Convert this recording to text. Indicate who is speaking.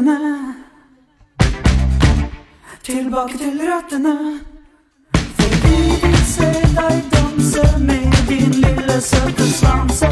Speaker 1: røttene. Tilbake til røttene. For vi vil se deg danse med din lille søte svanse.